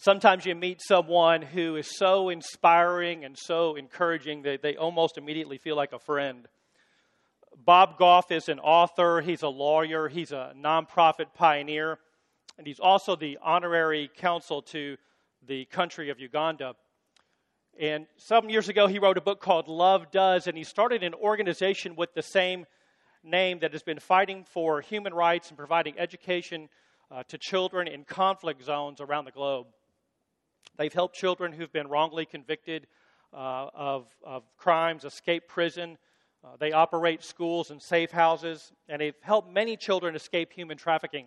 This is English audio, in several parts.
Sometimes you meet someone who is so inspiring and so encouraging that they almost immediately feel like a friend. Bob Goff is an author, he's a lawyer, he's a nonprofit pioneer, and he's also the honorary counsel to the country of Uganda. And some years ago, he wrote a book called Love Does, and he started an organization with the same name that has been fighting for human rights and providing education uh, to children in conflict zones around the globe. They've helped children who've been wrongly convicted uh, of, of crimes escape prison. Uh, they operate schools and safe houses, and they've helped many children escape human trafficking.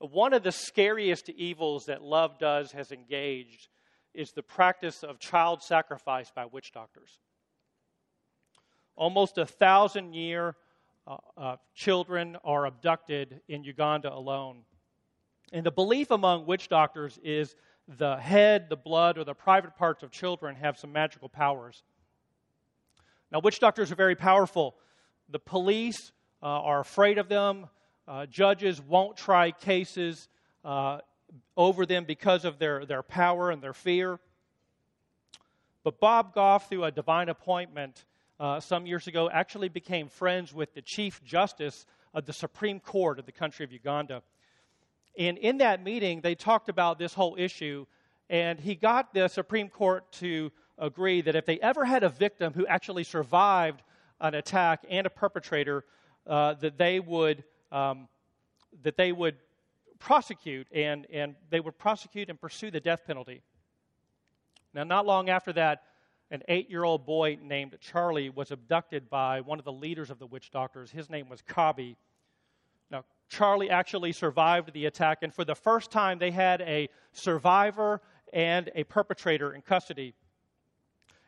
One of the scariest evils that Love Does has engaged is the practice of child sacrifice by witch doctors. Almost a thousand year uh, uh, children are abducted in Uganda alone. And the belief among witch doctors is the head, the blood, or the private parts of children have some magical powers. Now, witch doctors are very powerful. The police uh, are afraid of them. Uh, judges won't try cases uh, over them because of their, their power and their fear. But Bob Goff, through a divine appointment uh, some years ago, actually became friends with the Chief Justice of the Supreme Court of the country of Uganda. And in that meeting, they talked about this whole issue, and he got the Supreme Court to agree that if they ever had a victim who actually survived an attack and a perpetrator, uh, that they would um, that they would prosecute and, and they would prosecute and pursue the death penalty. Now, not long after that, an eight year old boy named Charlie was abducted by one of the leaders of the witch doctors. His name was Kabi. Now, Charlie actually survived the attack, and for the first time, they had a survivor and a perpetrator in custody.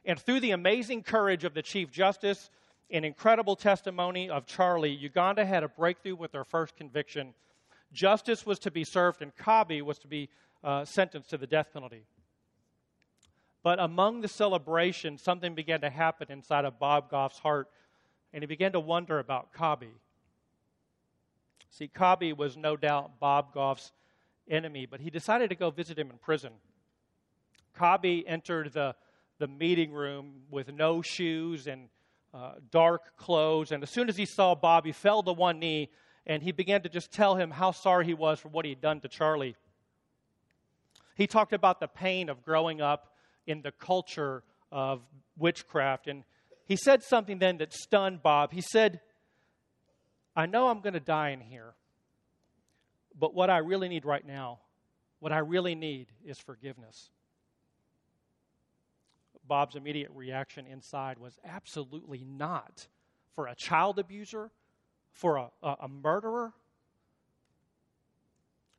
And through the amazing courage of the Chief Justice and incredible testimony of Charlie, Uganda had a breakthrough with their first conviction. Justice was to be served, and Kabi was to be uh, sentenced to the death penalty. But among the celebration, something began to happen inside of Bob Goff's heart, and he began to wonder about Kabi. See, Kabi was no doubt Bob Goff's enemy, but he decided to go visit him in prison. Kabi entered the, the meeting room with no shoes and uh, dark clothes, and as soon as he saw Bob, he fell to one knee and he began to just tell him how sorry he was for what he had done to Charlie. He talked about the pain of growing up in the culture of witchcraft, and he said something then that stunned Bob. He said, I know I'm going to die in here, but what I really need right now, what I really need is forgiveness. Bob's immediate reaction inside was absolutely not for a child abuser, for a, a, a murderer.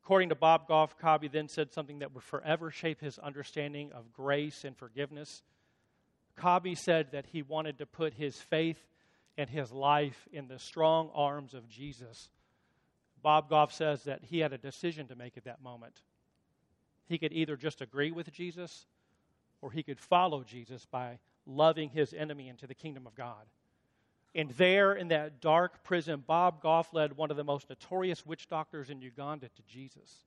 According to Bob Goff, Kabi then said something that would forever shape his understanding of grace and forgiveness. Kabi said that he wanted to put his faith and his life in the strong arms of Jesus. Bob Goff says that he had a decision to make at that moment. He could either just agree with Jesus or he could follow Jesus by loving his enemy into the kingdom of God. And there in that dark prison, Bob Goff led one of the most notorious witch doctors in Uganda to Jesus.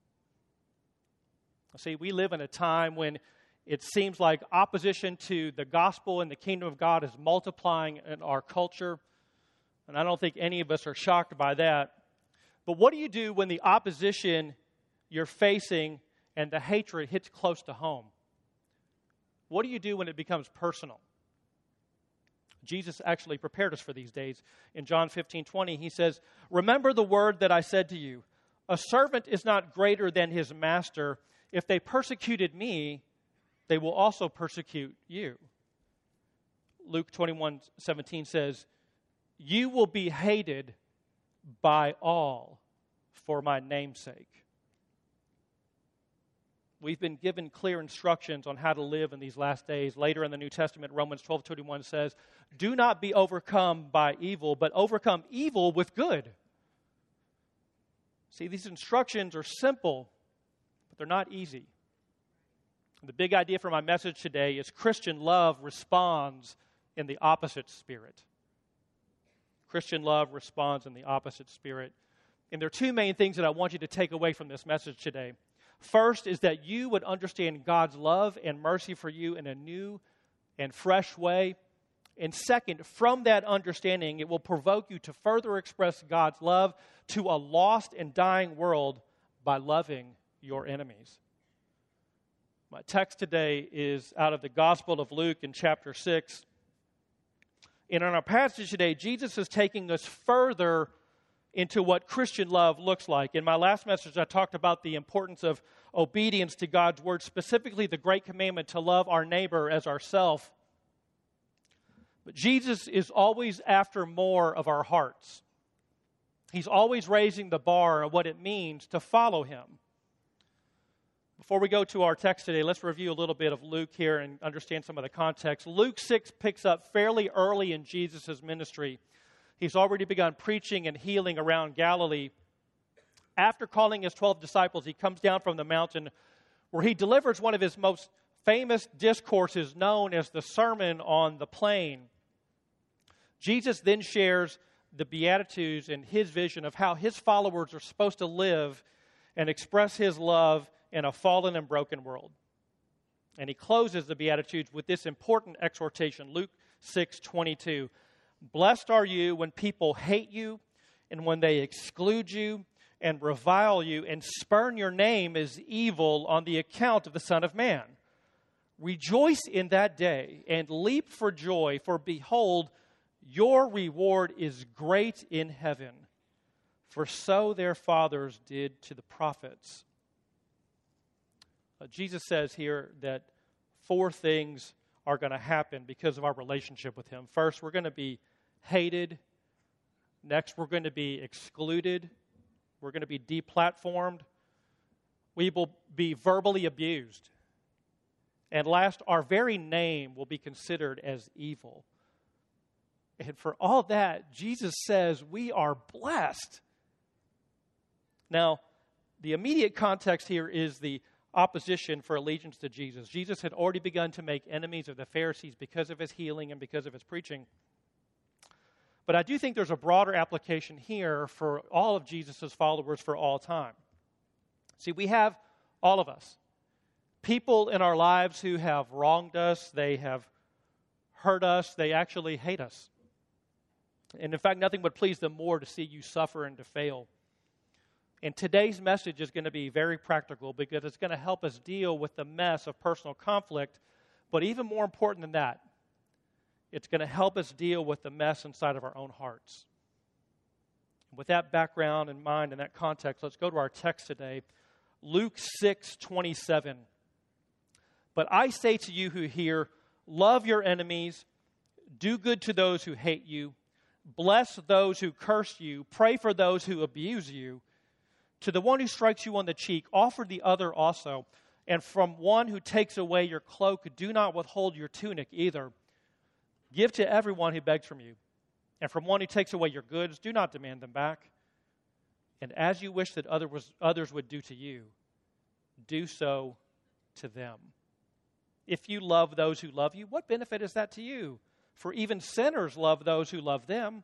See, we live in a time when it seems like opposition to the gospel and the kingdom of God is multiplying in our culture. And I don't think any of us are shocked by that. But what do you do when the opposition you're facing and the hatred hits close to home? What do you do when it becomes personal? Jesus actually prepared us for these days. In John 15 20, he says, Remember the word that I said to you A servant is not greater than his master. If they persecuted me, they will also persecute you. Luke 21 17 says, You will be hated by all for my namesake. We've been given clear instructions on how to live in these last days. Later in the New Testament, Romans 12 21 says, Do not be overcome by evil, but overcome evil with good. See, these instructions are simple, but they're not easy. The big idea for my message today is Christian love responds in the opposite spirit. Christian love responds in the opposite spirit. And there are two main things that I want you to take away from this message today. First is that you would understand God's love and mercy for you in a new and fresh way. And second, from that understanding, it will provoke you to further express God's love to a lost and dying world by loving your enemies. My text today is out of the Gospel of Luke in chapter 6. And in our passage today, Jesus is taking us further into what Christian love looks like. In my last message, I talked about the importance of obedience to God's word, specifically the great commandment to love our neighbor as ourself. But Jesus is always after more of our hearts. He's always raising the bar of what it means to follow him. Before we go to our text today, let's review a little bit of Luke here and understand some of the context. Luke 6 picks up fairly early in Jesus' ministry. He's already begun preaching and healing around Galilee. After calling his 12 disciples, he comes down from the mountain where he delivers one of his most famous discourses known as the Sermon on the Plain. Jesus then shares the Beatitudes and his vision of how his followers are supposed to live and express his love in a fallen and broken world. And he closes the Beatitudes with this important exhortation Luke 6 22. Blessed are you when people hate you and when they exclude you and revile you and spurn your name as evil on the account of the Son of Man. Rejoice in that day and leap for joy, for behold, your reward is great in heaven. For so their fathers did to the prophets. Uh, Jesus says here that four things are going to happen because of our relationship with Him. First, we're going to be hated. Next, we're going to be excluded. We're going to be deplatformed. We will be verbally abused. And last, our very name will be considered as evil. And for all that, Jesus says we are blessed. Now, the immediate context here is the opposition for allegiance to Jesus. Jesus had already begun to make enemies of the Pharisees because of his healing and because of his preaching. But I do think there's a broader application here for all of Jesus' followers for all time. See, we have all of us people in our lives who have wronged us, they have hurt us, they actually hate us. And in fact, nothing would please them more to see you suffer and to fail. And today's message is going to be very practical because it's going to help us deal with the mess of personal conflict. But even more important than that, it's going to help us deal with the mess inside of our own hearts. With that background in mind and that context, let's go to our text today. Luke 6 27. But I say to you who hear, love your enemies, do good to those who hate you, bless those who curse you, pray for those who abuse you. To the one who strikes you on the cheek, offer the other also. And from one who takes away your cloak, do not withhold your tunic either. Give to everyone who begs from you. And from one who takes away your goods, do not demand them back. And as you wish that others would do to you, do so to them. If you love those who love you, what benefit is that to you? For even sinners love those who love them.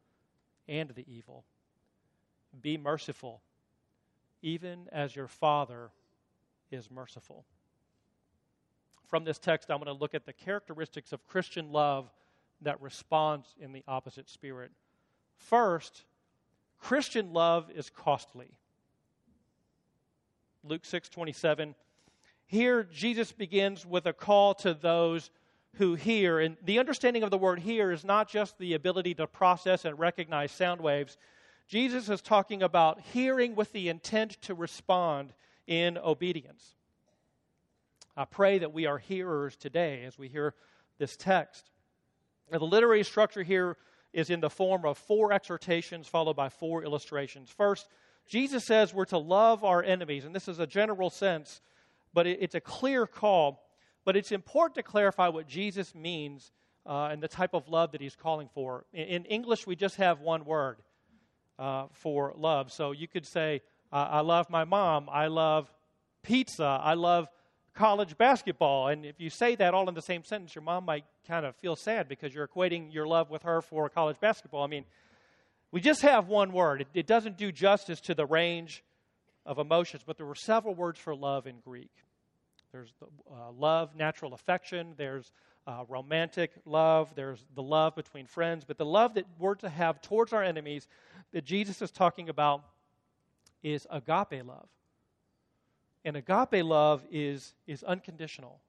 and the evil. Be merciful, even as your Father is merciful. From this text, I'm going to look at the characteristics of Christian love that responds in the opposite spirit. First, Christian love is costly. Luke 6 27. Here, Jesus begins with a call to those who hear. And the understanding of the word hear is not just the ability to process and recognize sound waves. Jesus is talking about hearing with the intent to respond in obedience. I pray that we are hearers today as we hear this text. Now, the literary structure here is in the form of four exhortations followed by four illustrations. First, Jesus says we're to love our enemies, and this is a general sense, but it's a clear call. But it's important to clarify what Jesus means uh, and the type of love that he's calling for. In, in English, we just have one word uh, for love. So you could say, uh, I love my mom, I love pizza, I love college basketball. And if you say that all in the same sentence, your mom might kind of feel sad because you're equating your love with her for college basketball. I mean, we just have one word. It, it doesn't do justice to the range of emotions, but there were several words for love in Greek. There's the, uh, love, natural affection. There's uh, romantic love. There's the love between friends. But the love that we're to have towards our enemies that Jesus is talking about is agape love. And agape love is, is unconditional.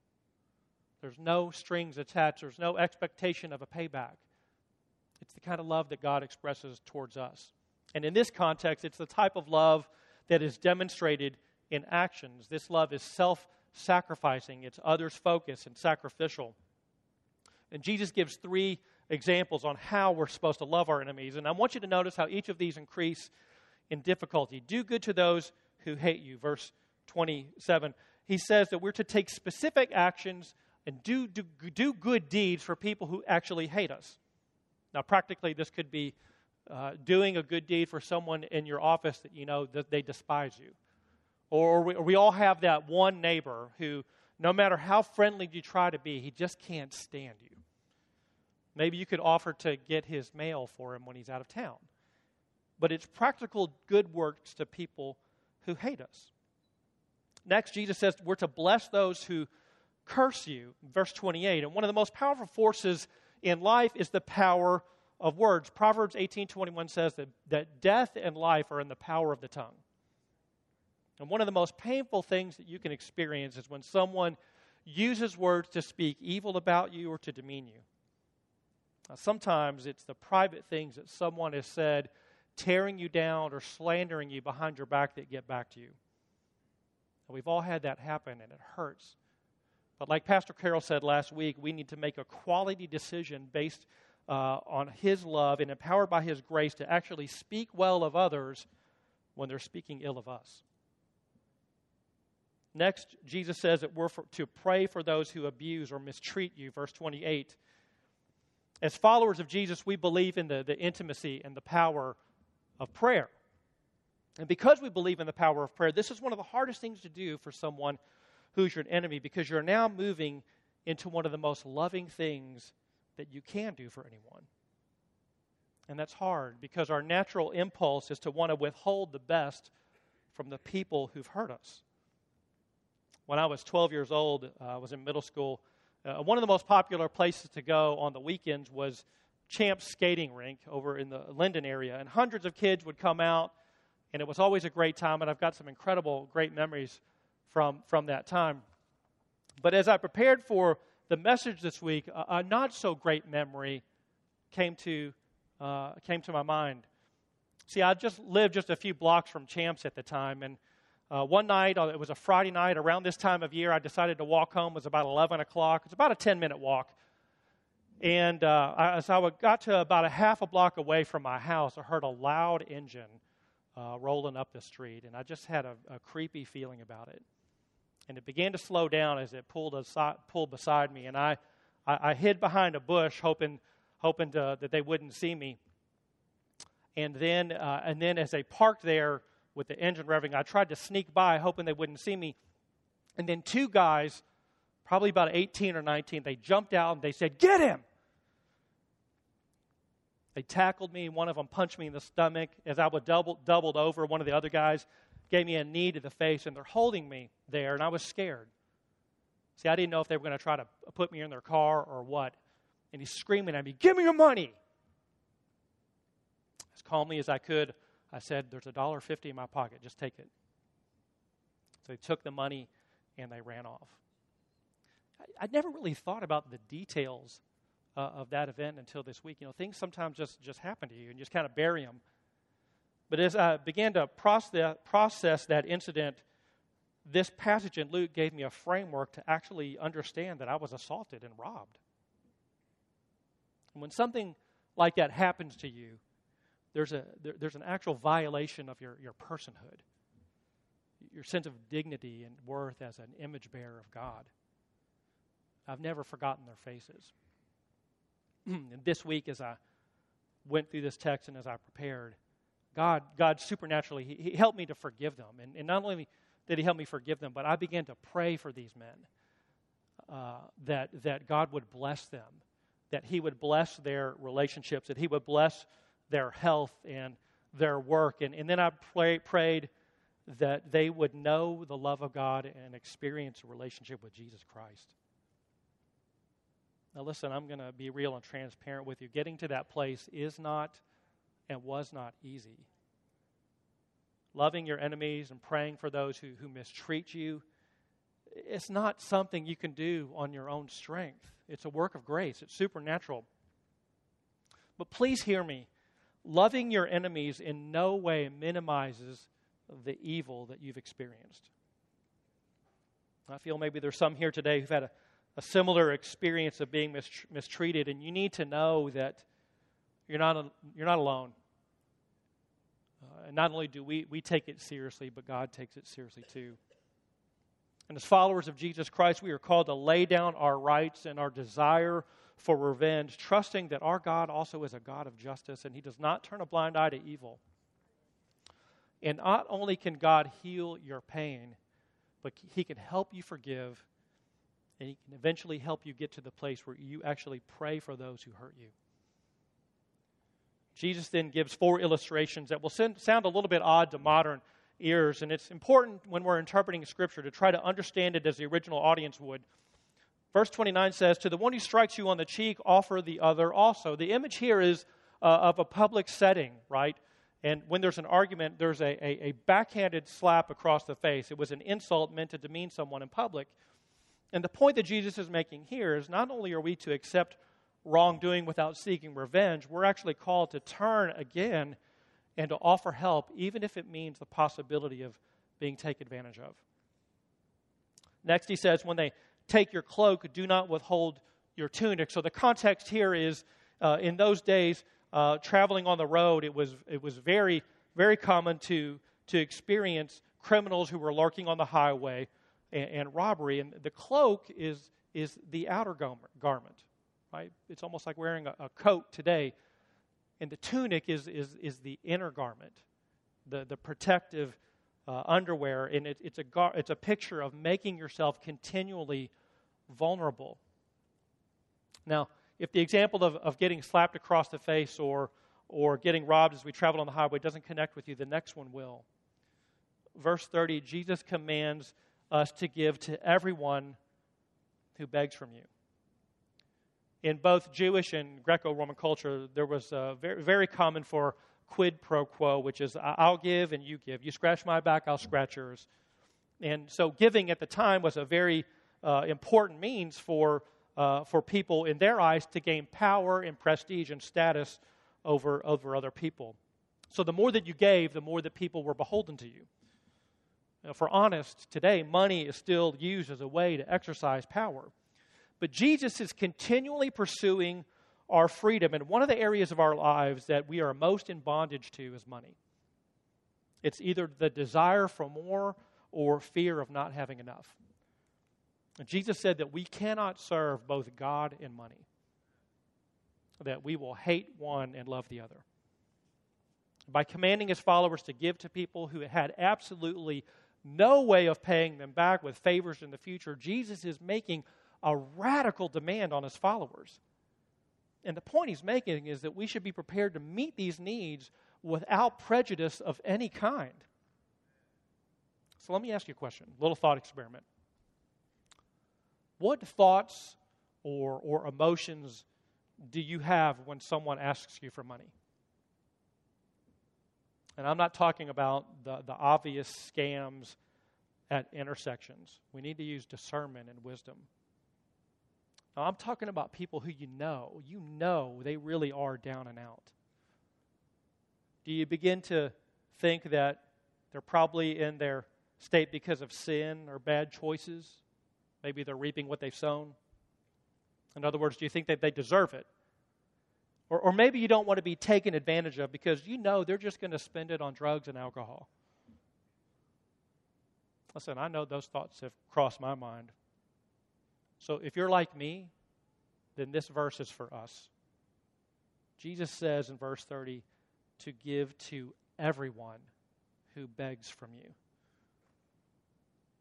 There's no strings attached, there's no expectation of a payback. It's the kind of love that God expresses towards us. And in this context, it's the type of love that is demonstrated in actions. This love is self sacrificing, it's others focused and sacrificial. And Jesus gives three examples on how we're supposed to love our enemies. And I want you to notice how each of these increase in difficulty. Do good to those who hate you. Verse 27. He says that we're to take specific actions and do, do, do good deeds for people who actually hate us. Now, practically, this could be uh, doing a good deed for someone in your office that you know that they despise you. Or we, or we all have that one neighbor who, no matter how friendly you try to be, he just can't stand you. Maybe you could offer to get his mail for him when he's out of town. But it's practical good works to people who hate us. Next, Jesus says we're to bless those who curse you. Verse 28. And one of the most powerful forces in life is the power of words. Proverbs 18:21 says that, that death and life are in the power of the tongue. And one of the most painful things that you can experience is when someone uses words to speak evil about you or to demean you. Now, sometimes it's the private things that someone has said tearing you down or slandering you behind your back that get back to you. And we've all had that happen, and it hurts. But like Pastor Carol said last week, we need to make a quality decision based uh, on His love and empowered by His grace to actually speak well of others when they're speaking ill of us. Next, Jesus says that we're for, to pray for those who abuse or mistreat you, verse 28. As followers of Jesus, we believe in the, the intimacy and the power of prayer. And because we believe in the power of prayer, this is one of the hardest things to do for someone who's your enemy because you're now moving into one of the most loving things that you can do for anyone. And that's hard because our natural impulse is to want to withhold the best from the people who've hurt us. When I was 12 years old, uh, I was in middle school. Uh, one of the most popular places to go on the weekends was Champ's skating rink over in the Linden area. And hundreds of kids would come out and it was always a great time, and I've got some incredible, great memories from, from that time. But as I prepared for the message this week, a, a not so great memory came to, uh, came to my mind. See, I just lived just a few blocks from Champs at the time, and uh, one night, uh, it was a Friday night around this time of year, I decided to walk home. It was about 11 o'clock. It's about a 10 minute walk. And uh, as I got to about a half a block away from my house, I heard a loud engine uh, rolling up the street, and I just had a, a, creepy feeling about it. And it began to slow down as it pulled, aside, pulled beside me, and I, I, I hid behind a bush, hoping, hoping to, that they wouldn't see me. And then, uh, and then as they parked there with the engine revving, I tried to sneak by, hoping they wouldn't see me. And then two guys, probably about 18 or 19, they jumped out and they said, Get him! They tackled me. One of them punched me in the stomach. As I was double, doubled over, one of the other guys gave me a knee to the face, and they're holding me there, and I was scared. See, I didn't know if they were going to try to put me in their car or what. And he's screaming at me, Give me your money! As calmly as I could, I said, There's a dollar fifty in my pocket. Just take it. So they took the money and they ran off. I, would never really thought about the details uh, of that event until this week. You know, things sometimes just, just happen to you and you just kind of bury them. But as I began to process, process that incident, this passage in Luke gave me a framework to actually understand that I was assaulted and robbed. And when something like that happens to you, there's, a, there, there's an actual violation of your, your personhood, your sense of dignity and worth as an image bearer of God. I've never forgotten their faces. and this week, as I went through this text and as I prepared, God, God supernaturally, He, he helped me to forgive them. And, and, not only did He help me forgive them, but I began to pray for these men uh, that, that God would bless them, that He would bless their relationships, that He would bless their health and their work. And, and then I pray, prayed that they would know the love of God and experience a relationship with Jesus Christ. Now, listen, I'm going to be real and transparent with you. Getting to that place is not and was not easy. Loving your enemies and praying for those who, who mistreat you, it's not something you can do on your own strength. It's a work of grace, it's supernatural. But please hear me. Loving your enemies in no way minimizes the evil that you've experienced. I feel maybe there's some here today who've had a, a similar experience of being mistreated, and you need to know that you're not, a, you're not alone. Uh, and not only do we, we take it seriously, but God takes it seriously too. And as followers of Jesus Christ, we are called to lay down our rights and our desire for revenge, trusting that our God also is a God of justice and He does not turn a blind eye to evil. And not only can God heal your pain, but He can help you forgive and He can eventually help you get to the place where you actually pray for those who hurt you. Jesus then gives four illustrations that will sound a little bit odd to modern ears, and it's important when we're interpreting Scripture to try to understand it as the original audience would. Verse 29 says, To the one who strikes you on the cheek, offer the other also. The image here is uh, of a public setting, right? And when there's an argument, there's a, a, a, backhanded slap across the face. It was an insult meant to demean someone in public. And the point that Jesus is making here is not only are we to accept wrongdoing without seeking revenge, we're actually called to turn again and to offer help, even if it means the possibility of being taken advantage of. Next, he says, when they take your cloak, do not withhold your tunic. So the context here is uh, in those days, uh, traveling on the road, it was, it was very, very common to, to experience criminals who were lurking on the highway and, and robbery. And the cloak is, is the outer garment right? It's almost like wearing a, a coat today. And the tunic is, is, is the inner garment, the, the protective uh, underwear. And it, it's, a gar- it's a picture of making yourself continually vulnerable. Now, if the example of, of getting slapped across the face or, or getting robbed as we travel on the highway doesn't connect with you, the next one will. Verse 30 Jesus commands us to give to everyone who begs from you in both Jewish and Greco Roman culture, there was uh, very, very common for quid pro quo, which is I'll give and you give. You scratch my back, I'll scratch yours. And so giving at the time was a very uh, important means for, uh, for people in their eyes to gain power and prestige and status over, over other people. So the more that you gave, the more that people were beholden to you. Now, for honest, today, money is still used as a way to exercise power. But Jesus is continually pursuing our freedom. And one of the areas of our lives that we are most in bondage to is money. It's either the desire for more or fear of not having enough. And Jesus said that we cannot serve both God and money, that we will hate one and love the other. By commanding his followers to give to people who had absolutely no way of paying them back with favors in the future, Jesus is making a radical demand on his followers. And the point he's making is that we should be prepared to meet these needs without prejudice of any kind. So let me ask you a question, little thought experiment. What thoughts or, or emotions do you have when someone asks you for money? And I'm not talking about the, the obvious scams at intersections. We need to use discernment and wisdom. Now, I'm talking about people who you know. You know they really are down and out. Do you begin to think that they're probably in their state because of sin or bad choices? Maybe they're reaping what they've sown. In other words, do you think that they deserve it? Or, or maybe you don't want to be taken advantage of because you know they're just going to spend it on drugs and alcohol. Listen, I know those thoughts have crossed my mind. So if you're like me, then this verse is for us. Jesus says in verse 30 to give to everyone who begs from you.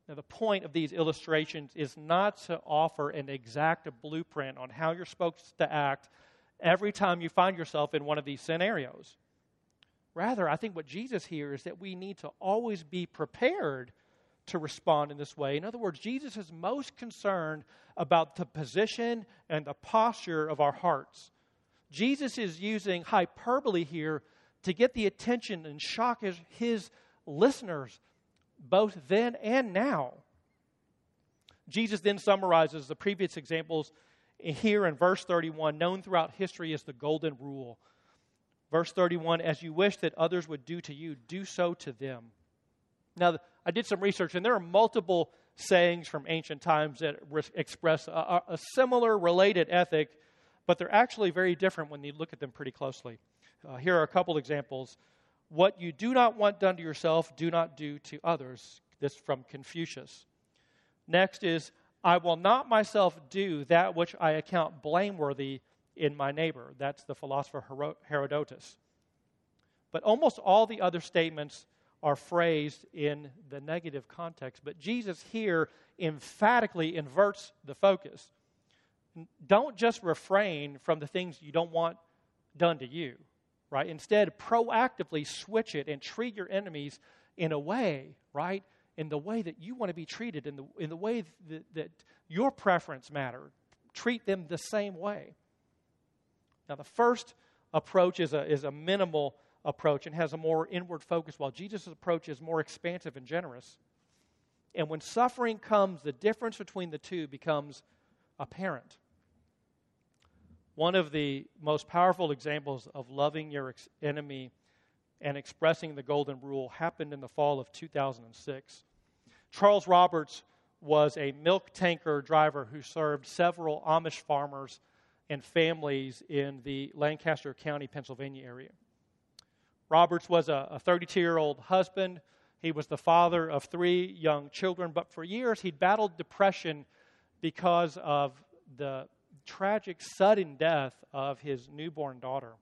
Now, the point of these illustrations is not to offer an exact blueprint on how you're supposed to act every time you find yourself in one of these scenarios. Rather, I think what Jesus here is that we need to always be prepared to respond in this way. In other words, Jesus is most concerned about the position and the posture of our hearts. Jesus is using hyperbole here to get the attention and shock his, listeners, both then and now. Jesus then summarizes the previous examples here in verse 31, known throughout history as the Golden Rule. Verse 31 As you wish that others would do to you, do so to them. Now, I did some research, and there are multiple sayings from ancient times that re- express a, a, similar, related ethic, but they're actually very different when you look at them pretty closely. Uh, here are a couple examples. What you do not want done to yourself, do not do to others. This from Confucius. Next is, I will not myself do that which I account blameworthy in my neighbor. That's the philosopher Herodotus. But almost all the other statements are phrased in the negative context. But Jesus here emphatically inverts the focus. Don't just refrain from the things you don't want done to you, right? Instead, proactively switch it and treat your enemies in a way, right? In the way that you want to be treated, in the, in the way that, that your preference matter. Treat them the same way. Now, the first approach is a, is a minimal approach and has a more inward focus, while Jesus' approach is more expansive and generous. And when suffering comes, the difference between the two becomes apparent. One of the most powerful examples of loving your ex- enemy and expressing the golden rule happened in the fall of 2006. Charles Roberts was a milk tanker driver who served several Amish farmers and families in the Lancaster County, Pennsylvania area. Roberts was a 32 year old husband. He was the father of three young children, but for years he'd battled depression because of the tragic, sudden death of his newborn daughter.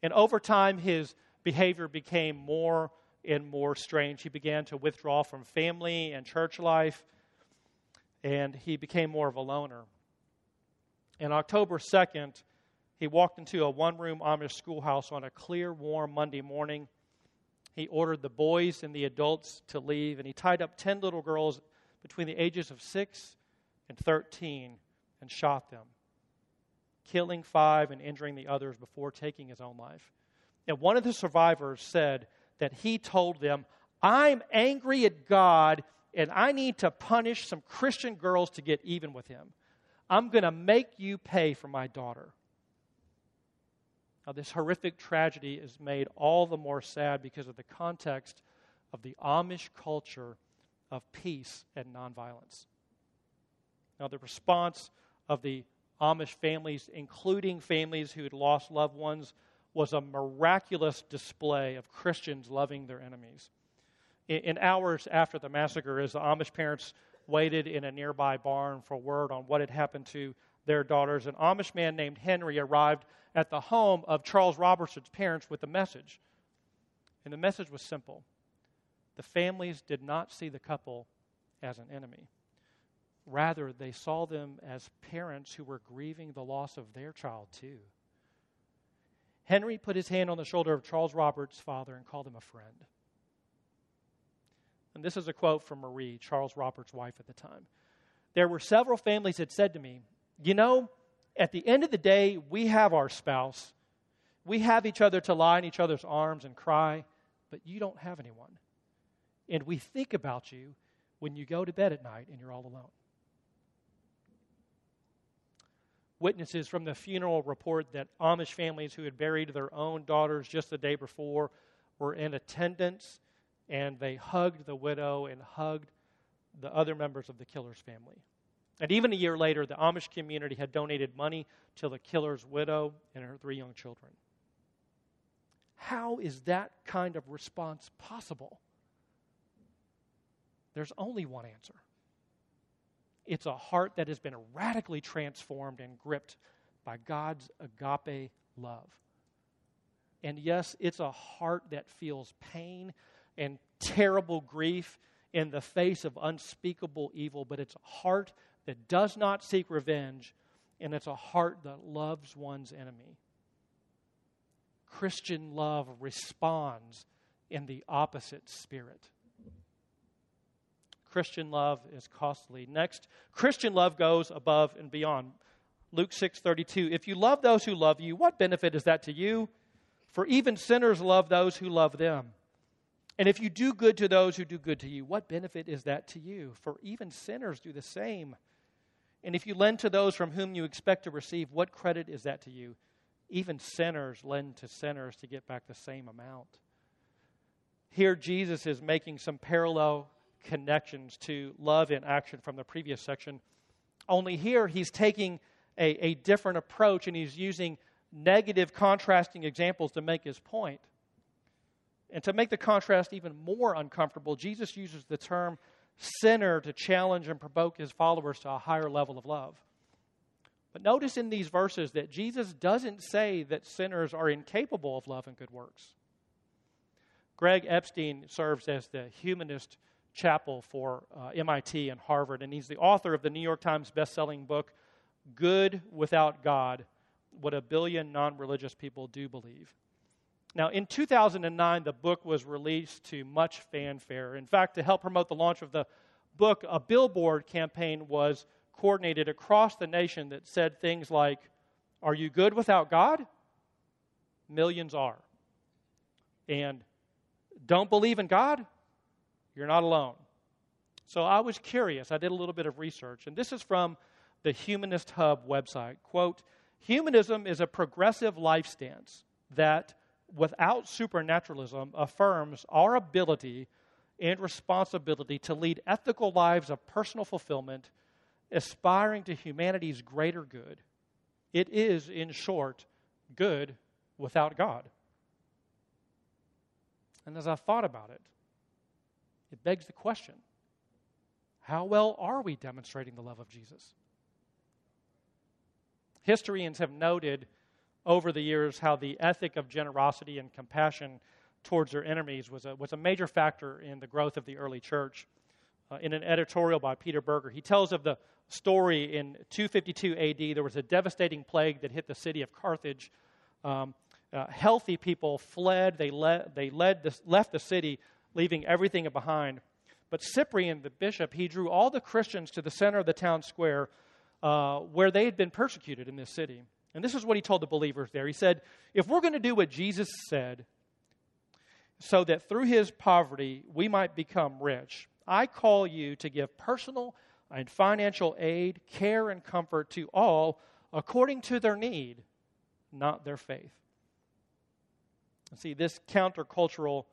And over time, his behavior became more and more strange. He began to withdraw from family and church life, and he became more of a loner. And October 2nd, he walked into a one room Amish schoolhouse on a clear, warm Monday morning. He ordered the boys and the adults to leave, and he tied up 10 little girls between the ages of 6 and 13 and shot them, killing five and injuring the others before taking his own life. And one of the survivors said that he told them, I'm angry at God and I need to punish some Christian girls to get even with him. I'm going to make you pay for my daughter. Now, this horrific tragedy is made all the more sad because of the context of the Amish culture of peace and nonviolence. Now, the response of the Amish families, including families who had lost loved ones, was a miraculous display of Christians loving their enemies. In, in hours after the massacre, as the Amish parents waited in a nearby barn for word on what had happened to their daughters, an Amish man named Henry arrived at the home of Charles Robertson's parents with a message. And the message was simple the families did not see the couple as an enemy. Rather, they saw them as parents who were grieving the loss of their child, too. Henry put his hand on the shoulder of Charles Roberts' father and called him a friend. And this is a quote from Marie, Charles Roberts' wife at the time. There were several families that said to me, You know, at the end of the day, we have our spouse. We have each other to lie in each other's arms and cry, but you don't have anyone. And we think about you when you go to bed at night and you're all alone. Witnesses from the funeral report that Amish families who had buried their own daughters just the day before were in attendance and they hugged the widow and hugged the other members of the killer's family. And even a year later, the Amish community had donated money to the killer's widow and her three young children. How is that kind of response possible? There's only one answer it's a heart that has been radically transformed and gripped by God's agape love. And yes, it's a heart that feels pain and terrible grief in the face of unspeakable evil, but it's a heart that does not seek revenge, and it's a heart that loves one's enemy. Christian love responds in the opposite spirit. Christian love is costly. Next, Christian love goes above and beyond. Luke 6:32 If you love those who love you, what benefit is that to you? For even sinners love those who love them. And if you do good to those who do good to you, what benefit is that to you? For even sinners do the same. And if you lend to those from whom you expect to receive, what credit is that to you? Even sinners lend to sinners to get back the same amount. Here, Jesus is making some parallel connections to love in action from the previous section. Only here, he's taking a, a different approach and he's using negative, contrasting examples to make his point. And to make the contrast even more uncomfortable, Jesus uses the term sinner to challenge and provoke his followers to a higher level of love. But notice in these verses that Jesus doesn't say that sinners are incapable of love and good works. Greg Epstein serves as the humanist chapel for uh, MIT and Harvard, and he's the author of the New York Times best-selling book, Good Without God What a Billion Non Religious People Do Believe. Now, in 2009, the book was released to much fanfare. In fact, to help promote the launch of the book, a billboard campaign was coordinated across the nation that said things like, Are you good without God? Millions are. And don't believe in God? You're not alone. So I was curious. I did a little bit of research, and this is from the Humanist Hub website. Quote Humanism is a progressive life stance that, without supernaturalism, affirms our ability and responsibility to lead ethical lives of personal fulfillment aspiring to humanity's greater good. It is, in short, good without God. And as I thought about it, it begs the question how well are we demonstrating the love of Jesus? Historians have noted over the years how the ethic of generosity and compassion towards their enemies was a, was a major factor in the growth of the early church. Uh, in an editorial by Peter Berger, he tells of the story in 252 AD. There was a devastating plague that hit the city of Carthage. Um, uh, healthy people fled, they, le- they led left the city, leaving everything behind. But Cyprian, the bishop, he drew all the Christians to the center of the town square uh, where they had been persecuted in this city. And this is what he told the believers there. He said, If we're going to do what Jesus said, so that through his poverty we might become rich, I call you to give personal and financial aid, care, and comfort to all according to their need, not their faith. See, this countercultural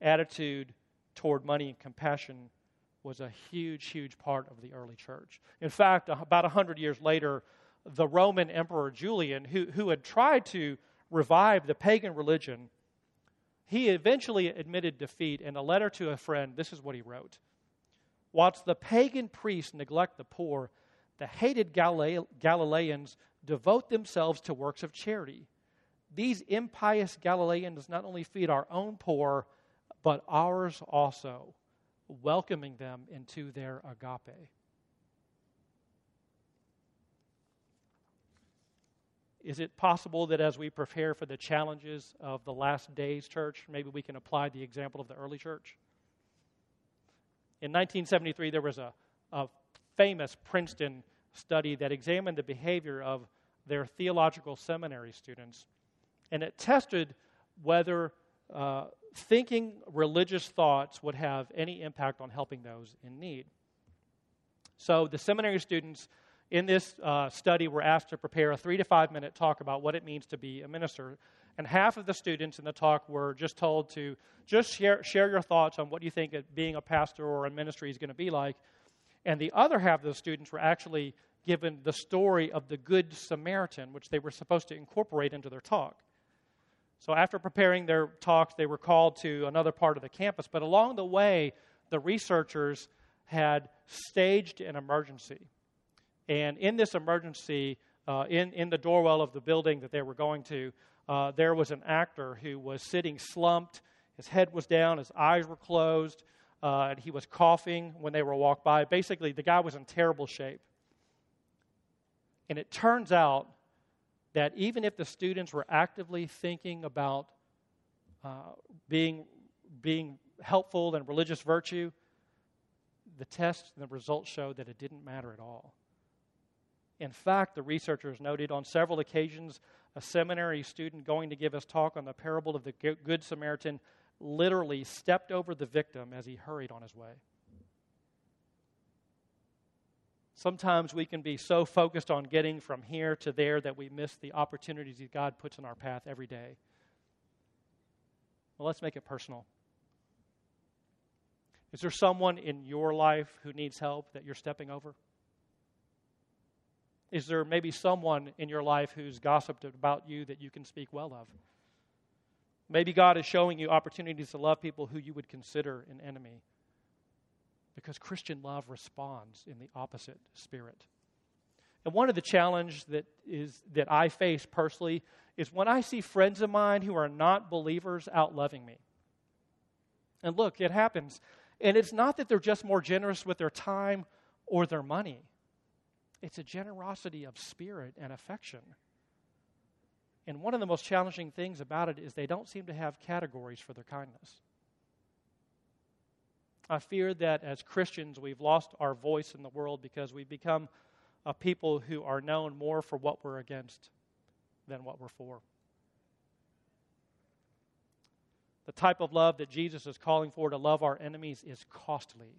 attitude toward money and compassion was a huge, huge part of the early church. In fact, about 100 years later, the Roman Emperor Julian, who, who had tried to revive the pagan religion, he eventually admitted defeat. In a letter to a friend, this is what he wrote Whilst the pagan priests neglect the poor, the hated Galileans devote themselves to works of charity. These impious Galileans not only feed our own poor, but ours also, welcoming them into their agape. Is it possible that as we prepare for the challenges of the last days, church, maybe we can apply the example of the early church? In 1973, there was a, a famous Princeton study that examined the behavior of their theological seminary students, and it tested whether uh, thinking religious thoughts would have any impact on helping those in need. So the seminary students in this uh, study were asked to prepare a three to five minute talk about what it means to be a minister. And half of the students in the talk were just told to just share, share your thoughts on what you think being a pastor or a ministry is going to be like. And the other half of the students were actually given the story of the Good Samaritan, which they were supposed to incorporate into their talk. So after preparing their talks, they were called to another part of the campus. But along the way, the researchers had staged an emergency. And in this emergency, uh, in, in the doorwell of the building that they were going to, uh, there was an actor who was sitting slumped. His head was down, his eyes were closed, uh, and he was coughing when they were walked by. Basically, the guy was in terrible shape. And it turns out that even if the students were actively thinking about uh, being, being helpful and religious virtue, the tests and the results showed that it didn't matter at all. In fact, the researchers noted on several occasions a seminary student going to give his talk on the parable of the Good Samaritan literally stepped over the victim as he hurried on his way. Sometimes we can be so focused on getting from here to there that we miss the opportunities that God puts in our path every day. Well, let's make it personal. Is there someone in your life who needs help that you're stepping over? Is there maybe someone in your life who's gossiped about you that you can speak well of? Maybe God is showing you opportunities to love people who you would consider an enemy. Because Christian love responds in the opposite spirit. And one of the challenges that is that I face personally is when I see friends of mine who are not believers out loving me. And look, it happens. And it's not that they're just more generous with their time or their money. It's a generosity of spirit and affection. And one of the most challenging things about it is they don't seem to have categories for their kindness. I fear that as Christians, we've lost our voice in the world because we've become a people who are known more for what we're against than what we're for. The type of love that Jesus is calling for to love our enemies is costly,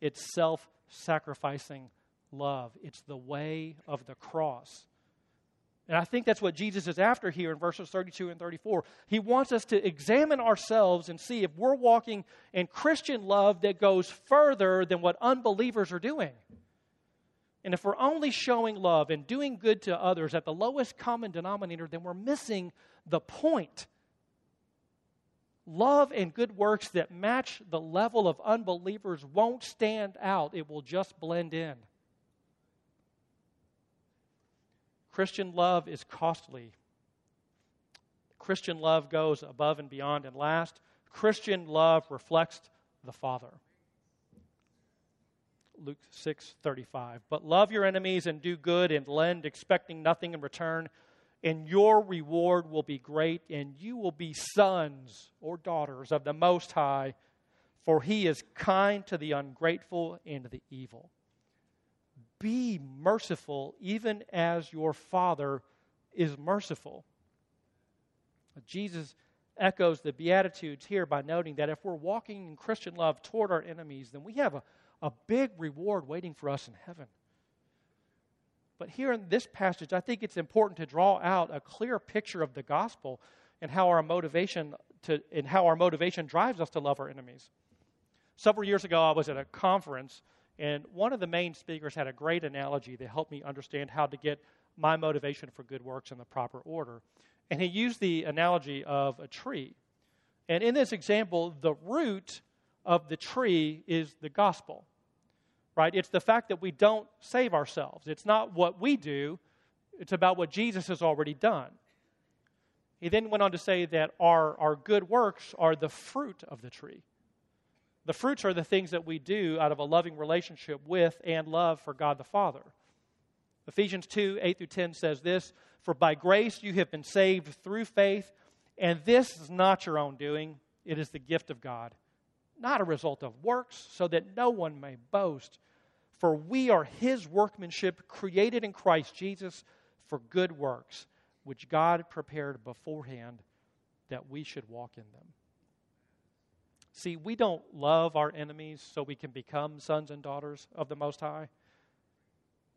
it's self sacrificing love. It's the way of the cross. And I think that's what Jesus is after here in verses 32 and 34. He wants us to examine ourselves and see if we're walking in Christian love that goes further than what unbelievers are doing. And if we're only showing love and doing good to others at the lowest common denominator, then we're missing the point. Love and good works that match the level of unbelievers won't stand out, it will just blend in. Christian love is costly. Christian love goes above and beyond. And last, Christian love reflects the Father. Luke 6:35. But love your enemies and do good and lend expecting nothing in return, and your reward will be great and you will be sons or daughters of the most high, for he is kind to the ungrateful and the evil. Be merciful, even as your Father is merciful. Jesus echoes the Beatitudes here by noting that if we're walking in Christian love toward our enemies, then we have a, a big reward waiting for us in heaven. But here in this passage, I think it's important to draw out a clear picture of the gospel and how our motivation to and how our motivation drives us to love our enemies. Several years ago, I was at a conference and one of the main speakers had a great analogy that helped me understand how to get my motivation for good works in the proper order. And he used the analogy of a tree. And in this example, the root of the tree is the gospel, right? It's the fact that we don't save ourselves. It's not what we do, it's about what Jesus has already done. He then went on to say that our, our good works are the fruit of the tree. The fruits are the things that we do out of a loving relationship with and love for God the Father. Ephesians 2 8 through 10 says this For by grace you have been saved through faith, and this is not your own doing, it is the gift of God, not a result of works, so that no one may boast. For we are his workmanship, created in Christ Jesus for good works, which God prepared beforehand that we should walk in them. See, we don't love our enemies so we can become sons and daughters of the Most High.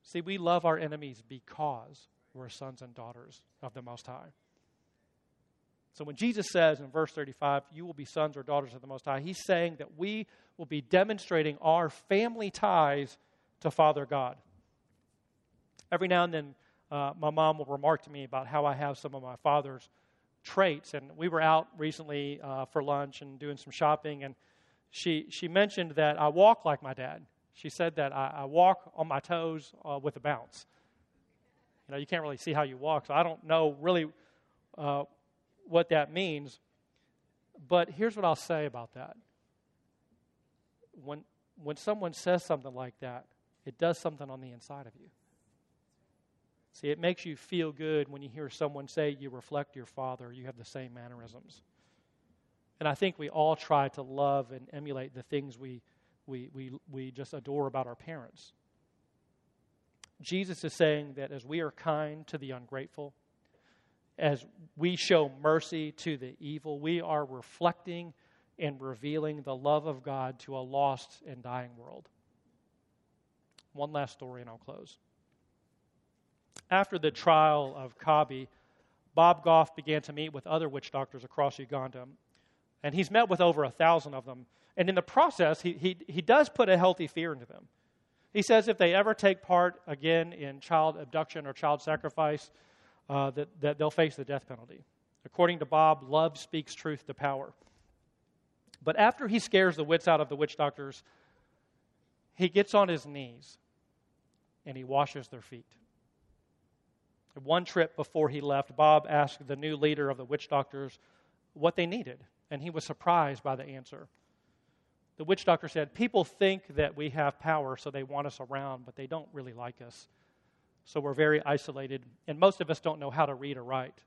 See, we love our enemies because we're sons and daughters of the Most High. So when Jesus says in verse 35, you will be sons or daughters of the Most High, he's saying that we will be demonstrating our family ties to Father God. Every now and then, uh, my mom will remark to me about how I have some of my father's traits. And we were out recently uh, for lunch and doing some shopping, and she, she mentioned that I walk like my dad. She said that I, I walk on my toes uh, with a bounce. You know, you can't really see how you walk, so I don't know really uh, what that means. But here's what I'll say about that. When, when someone says something like that, it does something on the inside of you. See, it makes you feel good when you hear someone say you reflect your father, you have the same mannerisms. And I think we all try to love and emulate the things we, we, we, we just adore about our parents. Jesus is saying that as we are kind to the ungrateful, as we show mercy to the evil, we are reflecting and revealing the love of God to a lost and dying world. One last story, and I'll close. After the trial of Kabi, Bob Goff began to meet with other witch doctors across Uganda, and he's met with over a thousand of them. And in the process, he, he, he does put a healthy fear into them. He says if they ever take part again in child abduction or child sacrifice, uh, that, that they'll face the death penalty. According to Bob, love speaks truth to power. But after he scares the wits out of the witch doctors, he gets on his knees and he washes their feet. One trip before he left, Bob asked the new leader of the witch doctors what they needed, and he was surprised by the answer. The witch doctor said, People think that we have power, so they want us around, but they don't really like us. So we're very isolated, and most of us don't know how to read or write.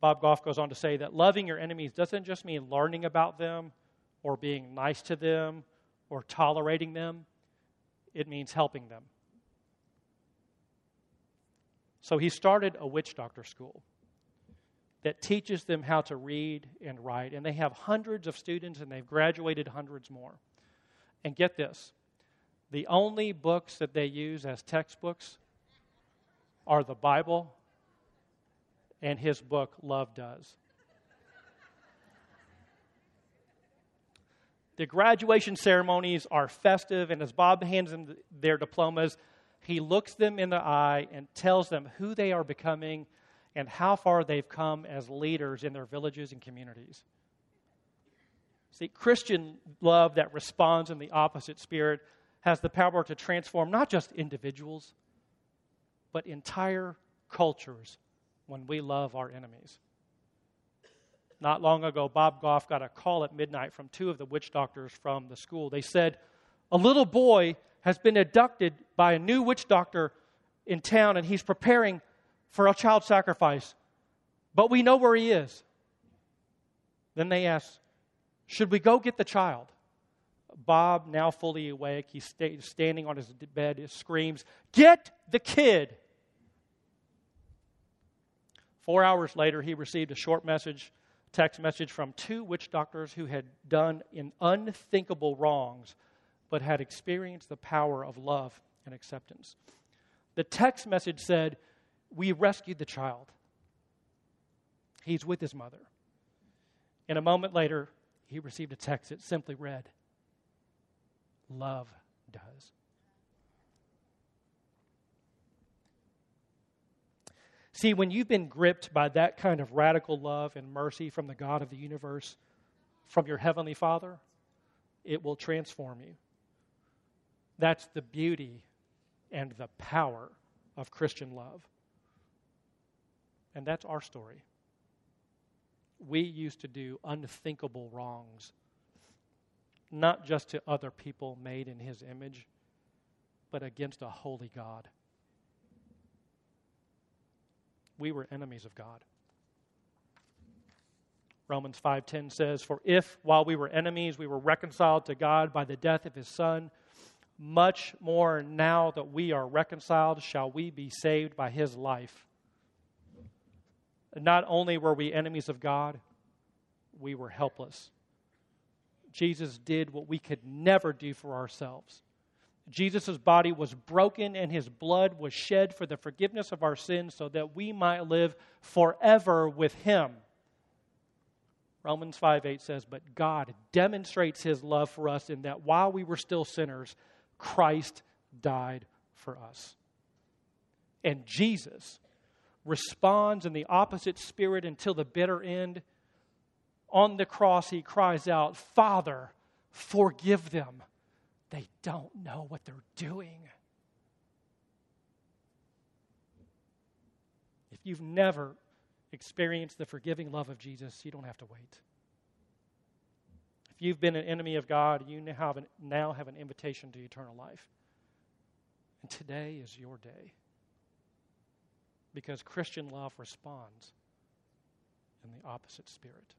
Bob Goff goes on to say that loving your enemies doesn't just mean learning about them or being nice to them or tolerating them, it means helping them. So he started a witch doctor school that teaches them how to read and write. And they have hundreds of students, and they've graduated hundreds more. And get this the only books that they use as textbooks are the Bible and his book, Love Does. The graduation ceremonies are festive, and as Bob hands them their diplomas, he looks them in the eye and tells them who they are becoming and how far they've come as leaders in their villages and communities. See, Christian love that responds in the opposite spirit has the power to transform not just individuals, but entire cultures when we love our enemies. Not long ago, Bob Goff got a call at midnight from two of the witch doctors from the school. They said, A little boy has been abducted by a new witch doctor in town, and he's preparing for a child sacrifice. But we know where he is. Then they ask, Should we go get the child? Bob, now fully awake, he's sta- standing on his bed, he screams, Get the kid! Four hours later, he received a short message, text message from two witch doctors who had done in unthinkable wrongs, but had experienced the power of love and acceptance. The text message said, We rescued the child. He's with his mother. And a moment later, he received a text that simply read, Love does. See, when you've been gripped by that kind of radical love and mercy from the God of the universe, from your Heavenly Father, it will transform you. That's the beauty and the power of Christian love. And that's our story. We used to do unthinkable wrongs, not just to other people made in His image, but against a holy God we were enemies of God. Romans 5:10 says, "For if while we were enemies we were reconciled to God by the death of his son, much more now that we are reconciled shall we be saved by his life." not only were we enemies of God, we were helpless. Jesus did what we could never do for ourselves. Jesus' body was broken and his blood was shed for the forgiveness of our sins so that we might live forever with him. Romans 5 8 says, But God demonstrates his love for us in that while we were still sinners, Christ died for us. And Jesus responds in the opposite spirit until the bitter end. On the cross, he cries out, Father, forgive them. They don't know what they're doing. If you've never experienced the forgiving love of Jesus, you don't have to wait. You've been an enemy of God, you now have an, now have an invitation to eternal life. And today is your day. Because Christian love responds in the opposite spirit.